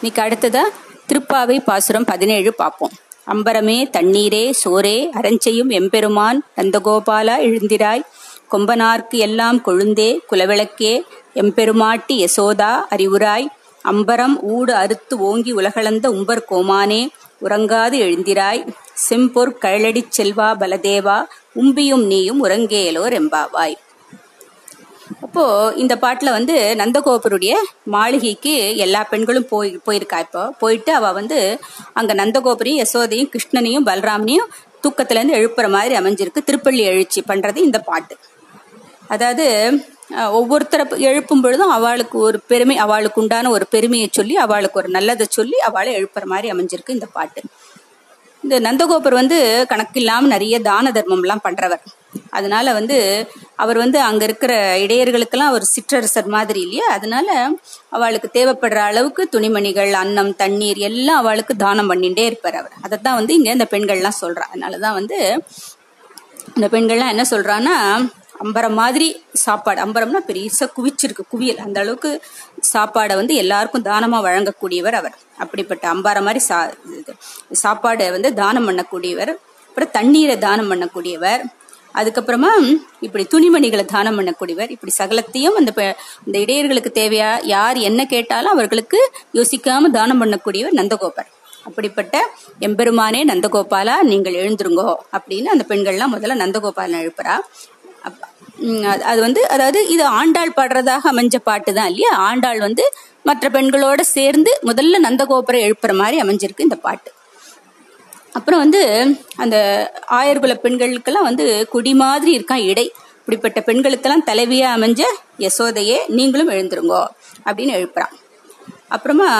இன்னைக்கு அடுத்ததா திருப்பாவை பாசுரம் பதினேழு பார்ப்போம் அம்பரமே தண்ணீரே சோரே அரஞ்செய்யும் எம்பெருமான் நந்தகோபாலா எழுந்திராய். கொம்பனார்க்கு எல்லாம் கொழுந்தே குலவிளக்கே எம்பெருமாட்டி யசோதா அறிவுராய். அம்பரம் ஊடு அறுத்து ஓங்கி உலகளந்த உம்பர் கோமானே உறங்காது எழுந்திராய். செம்பொற் கழலடிச் செல்வா பலதேவா உம்பியும் நீயும் உறங்கேலோர் எம்பாவாய். அப்போ இந்த பாட்டுல வந்து நந்தகோபருடைய மாளிகைக்கு எல்லா பெண்களும் போய் போயிருக்கா இப்போ? போயிட்டு அவ வந்து அங்க நந்தகோபுரையும் யசோதையும் கிருஷ்ணனையும் பலராமனையும் தூக்கத்துல இருந்து எழுப்புற மாதிரி அமைஞ்சிருக்கு. திருப்பள்ளி எழுச்சி பண்றது இந்த பாட்டு. அதாவது ஒவ்வொருத்தரை எழுப்பும் பொழுதும் அவளுக்கு ஒரு பெருமை அவளுக்கு உண்டான ஒரு பெருமையை சொல்லி அவளுக்கு ஒரு நல்லதை சொல்லி அவளை எழுப்புற மாதிரி அமைஞ்சிருக்கு இந்த பாட்டு. இந்த நந்தகோபர் வந்து கணக்கில்லாமல் நிறைய தான தர்மம் எல்லாம் பண்றவர். அதனால வந்து அவர் வந்து அங்க இருக்கிற இடையர்களுக்கெல்லாம் அவர் சிற்றரசர் மாதிரி இல்லையா? அதனால அவளுக்கு தேவைப்படுற அளவுக்கு துணிமணிகள் அன்னம் தண்ணீர் எல்லாம் அவளுக்கு தானம் பண்ணிட்டே இருப்பார் அவர். அதைத்தான் வந்து இங்க இந்த பெண்கள்லாம் சொல்றா. அதனாலதான் வந்து இந்த பெண்கள்லாம் என்ன சொல்றான்னா அம்பரம் மாதிரி சாப்பாடு. அம்பரம்னா பெருசா குவிச்சிருக்கு குவியல். அந்த அளவுக்கு சாப்பாடை வந்து எல்லாருக்கும் தானமா வழங்கக்கூடியவர் அவர். அப்படிப்பட்ட அம்பாரம் மாதிரி சா இது, சாப்பாடை வந்து தானம் பண்ணக்கூடியவர். அப்புறம் தண்ணீரை தானம் பண்ணக்கூடியவர். அதுக்கப்புறமா இப்படி துணிமணிகளை தானம் பண்ணக்கூடியவர் இப்படி சகலத்தையும் அந்த பெ- அந்த இடையர்களுக்கு தேவையா யார் என்ன கேட்டாலும் அவர்களுக்கு யோசிக்காம தானம் பண்ணக்கூடியவர் நந்தகோபர். அப்படிப்பட்ட எம்பெருமானே நந்தகோபாலா நீங்கள் எழுந்துருங்கோ அப்படின்னு அந்த பெண்கள்லாம் முதல்ல நந்தகோபாலன் எழுப்புறா. அது- அது வந்து அதாவது இது ஆண்டாள் பாடுறதாக அமைஞ்ச பாட்டு தான் இல்லையா? ஆண்டாள் வந்து மற்ற பெண்களோட சேர்ந்து முதல்ல நந்தகோபுரை எழுப்புற மாதிரி அமைஞ்சிருக்கு இந்த பாட்டு. அப்புறம் வந்து அந்த ஆயர்குல பெண்களுக்கெல்லாம் வந்து குடி மாதிரி இருக்கான் இடை. இப்படிப்பட்ட பெண்களுக்கெல்லாம் தலைவியா அமைஞ்ச யசோதையே நீங்களும் எழுந்துருங்கோ அப்படின்னு எழுப்புறான். அப்புறமா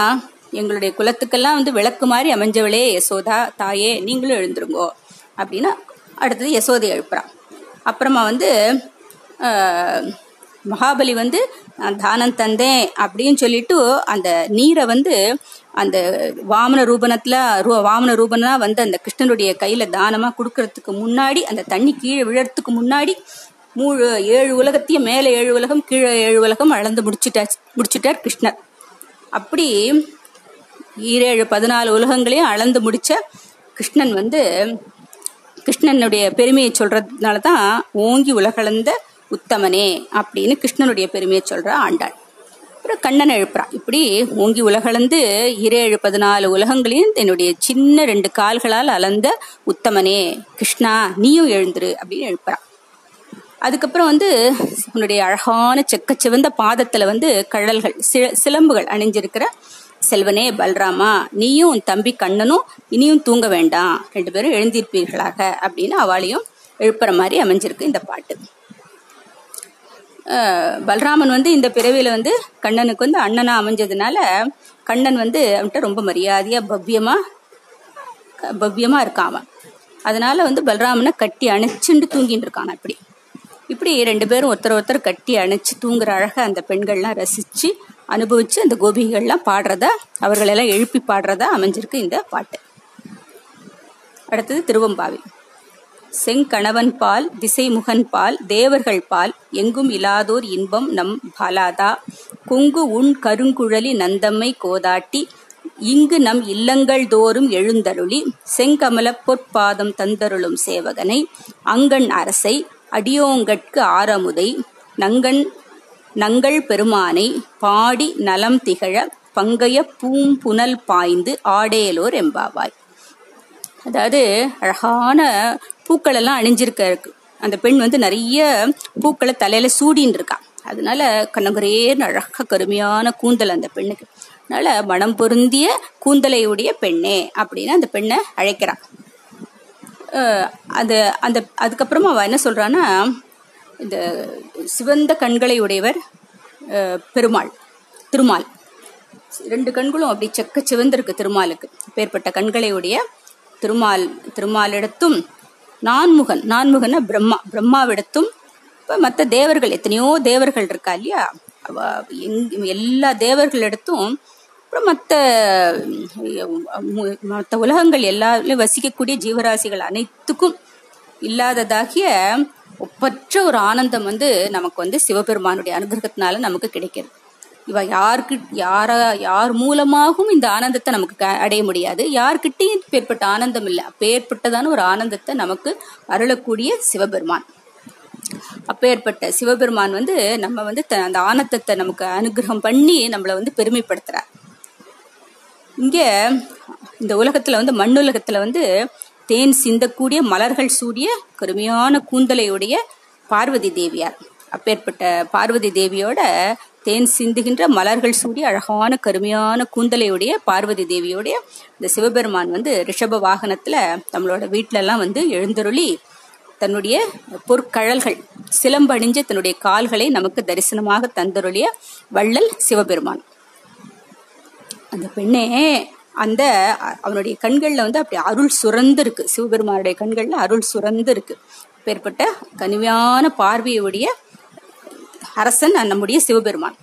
எங்களுடைய குலத்துக்கெல்லாம் வந்து விளக்கு மாதிரி அமைஞ்சவளே யசோதா தாயே நீங்களும் எழுந்துருங்கோ அப்படின்னு அடுத்தது யசோதை எழுப்புறான். அப்புறமா வந்து மகாபலி வந்து நான் தானம் தந்தேன் அப்படின்னு சொல்லிட்டு அந்த நீரை வந்து அந்த வாமன ரூபணத்துல ரூ- வாமன ரூபனா வந்து அந்த கிருஷ்ணனுடைய கையில தானமா கொடுக்கறதுக்கு முன்னாடி அந்த தண்ணி கீழே விழறதுக்கு முன்னாடி மூணு ஏழு உலகத்தையும் மேலே ஏழு உலகம் கீழே ஏழு உலகம் அளந்து முடிச்சுட்டார் முடிச்சுட்டார் கிருஷ்ணர். அப்படி ஈரேழு பதினாலு உலகங்களையும் அளந்து முடிச்ச கிருஷ்ணன் வந்து கிருஷ்ணனுடைய பெருமையை சொல்றதுனால தான் ஓங்கி உலகளந்த உத்தமனே அப்படின்னு கிருஷ்ணனுடைய பெருமையை சொல்ற ஆண்டாள். அப்புறம் கண்ணனை எழுப்புறான் இப்படி ஓங்கி உலகளந்து இரேழு பதினாலு உலகங்களையும் என்னுடைய சின்ன ரெண்டு கால்களால் அளந்த உத்தமனே கிருஷ்ணா நீயும் எழுந்துரு அப்படின்னு எழுப்புறான் அதுக்கப்புறம் வந்து உன்னுடைய அழகான செக்க சிவந்த பாதத்துல வந்து கழல்கள் சி- சிலம்புகள் அணிஞ்சிருக்கிற செல்வனே பல்ராமா நீயும் உன் தம்பி கண்ணனும் இனியும் தூங்க வேண்டாம். ரெண்டு பேரும் எழுந்திருப்பீர்களாக அப்படின்னு அவளையும் எழுப்புற மாதிரி அமைஞ்சிருக்கு இந்த பாட்டு. பலராமன் வந்து இந்த பிறவியில வந்து கண்ணனுக்கு வந்து அண்ணனா அமைஞ்சதுனால கண்ணன் வந்து அவன்கிட்ட ரொம்ப மரியாதையா பவ்யமா பவ்யமாக பவ்யமா இருக்கான் அவன். அதனால வந்து பலராமனை கட்டி அணைச்சுண்டு தூங்கிட்டு இருக்கான் இப்படி இப்படி ரெண்டு பேரும் ஒருத்தர் ஒருத்தர் கட்டி அணைச்சு தூங்குற அழக அந்த பெண்கள்லாம் ரசிச்சு அனுபவிச்சு அந்த கோபிகள்லாம் பாடுறதா அவர்களெல்லாம் எழுப்பி பாடுறதா அமைஞ்சிருக்கு இந்த பாட்டு. அடுத்தது திருவம்பாவி. செங்கணவன் பால் திசைமுகன் பால் தேவர்கள் பால் எங்கும் இலாதோர் இன்பம் நம் பாலாதா. கொங்கு உன் கருங்குழலி நந்தம்மை கோதாட்டி இங்கு நம் இல்லங்கள் தோறும் எழுந்தருளி செங்கமல பொற்பாதம் தந்தருளும் சேவகனை அங்கண் அரசை அடியோங்கட்கு ஆரமுதை நங்கண் நங்கள் பெருமானை பாடி நலம் திகழ பங்கைய பூம்புனல் பாய்ந்து ஆடேலோர் எம்பாவாய். அதாவது அழகான பூக்கள் எல்லாம் அணிஞ்சிருக்க அந்த பெண் வந்து நிறைய பூக்களை தலையில சூடின்னு இருக்கா. அதனால கண்ணகுரேன்னு அழகாக கருமையான கூந்தல் அந்த பெண்ணுக்கு. அதனால மனம் பொருந்திய கூந்தலையுடைய பெண்ணே அப்படின்னு அந்த பெண்ணை அழைக்கிறான் அது அந்த அதுக்கப்புறமா அவ என்ன சொல்றான்னா இந்த சிவந்த கண்களை உடையவர் பெருமாள் திருமால். ரெண்டு கண்களும் அப்படி செக்க சிவந்திருக்கு திருமாலுக்கு. பேர்பட்ட கண்களை உடைய திருமால் திருமாலிடத்தும் நான்முகன் நான்முகன பிரம்மா பிரம்மாவிடத்தும் இப்போ மற்ற தேவர்கள் எத்தனையோ தேவர்கள் இருக்கா இல்லையா? அவ எங் எல்லா தேவர்களிடத்தும் அப்புறம் மற்ற மற்ற உலகங்கள் எல்லாரிலும் வசிக்கக்கூடிய ஜீவராசிகள் அனைத்துக்கும் இல்லாததாகிய ஒப்பற்ற ஒரு ஆனந்தம் வந்து நமக்கு வந்து சிவபெருமானுடைய அனுகிரகத்தினால நமக்கு கிடைக்கிறது. இவ யாருக்கு யார யார் மூலமாகவும் இந்த ஆனந்தத்தை நமக்கு க- அடைய முடியாது. யார்கிட்டையும் பேர்பட்ட ஆனந்தம் இல்லை. அப்பேற்பட்டதான ஒரு ஆனந்தத்தை நமக்கு அருளக்கூடிய சிவபெருமான். அப்பேற்பட்ட சிவபெருமான் வந்து நம்ம வந்து த- அந்த ஆனந்தத்தை நமக்கு அனுகிரகம் பண்ணி நம்மளை வந்து பெருமைப்படுத்துறார். இங்க இந்த உலகத்துல வந்து மண்ணுலகத்துல வந்து தேன் சிந்தக்கூடிய மலர்கள் சூடிய கருமையான கூந்தலையுடைய பார்வதி தேவியார். அப்பேற்பட்ட பார்வதி தேவியோட தேன் சிந்துகின்ற மலர்கள் சூடி அழகான கருமையான கூந்தலையுடைய பார்வதி தேவியோடைய இந்த சிவபெருமான் வந்து ரிஷப வாகனத்துல நம்மளோட வீட்ல எல்லாம் வந்து எழுந்தருளி தன்னுடைய பொற்கழல்கள் சிலம்பணிஞ்ச தன்னுடைய கால்களை நமக்கு தரிசனமாக தந்தருளிய வள்ளல் சிவபெருமான். அந்த பெண்ணே அந்த அவனுடைய கண்கள்ல வந்து அப்படி அருள் சுரந்து இருக்கு சிவபெருமானுடைய கண்கள்ல அருள் சுரந்து இருக்கு பேர்பட்ட கனிவான பார்வையுடைய அரசன் நம்முடைய சிவபெருமான்.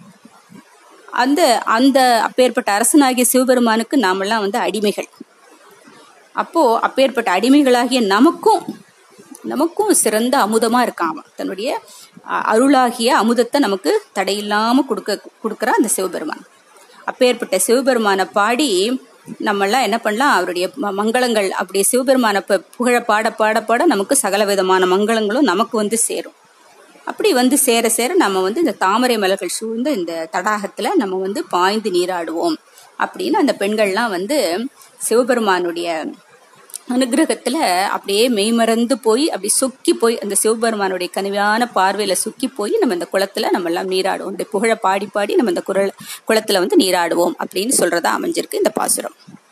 அந்த அந்த அப்பேற்பட்ட அரசனாகிய சிவபெருமானுக்கு நாமெல்லாம் வந்து அடிமைகள். அப்போ அப்பேற்பட்ட அடிமைகளாகிய நமக்கும் நமக்கும் சிறந்த அமுதமா இருக்கான் அவன். தன்னுடைய அருளாகிய அமுதத்தை நமக்கு தடையில்லாம கொடுக்க கொடுக்குற அந்த சிவபெருமான். அப்பேற்பட்ட சிவபெருமானை பாடி நம்மெல்லாம் என்ன பண்ணலாம்? அவருடைய ம- மங்களங்கள் அப்படி சிவபெருமானை புகழ பாட பாட பாட நமக்கு சகல விதமான மங்களங்களும் நமக்கு வந்து சேரும். அப்படி வந்து சேர சேர நம்ம வந்து இந்த தாமரை மலர்கள் சூழ்ந்த இந்த தடாகத்துல நம்ம வந்து பாய்ந்து நீராடுவோம் அப்படின்னு அந்த பெண்கள்லாம் வந்து சிவபெருமானுடைய அனுகிரகத்துல அப்படியே மெய்மறந்து போய் அப்படி சொக்கி போய் அந்த சிவபெருமானுடைய கனிவான பார்வையில சொக்கி போய் நம்ம இந்த குளத்துல நம்ம எல்லாம் நீராடுவோம். இந்த புகழ பாடி பாடி நம்ம இந்த குரல் குளத்துல வந்து நீராடுவோம் அப்படின்னு சொல்றதா அமைஞ்சிருக்கு இந்த பாசுரம்.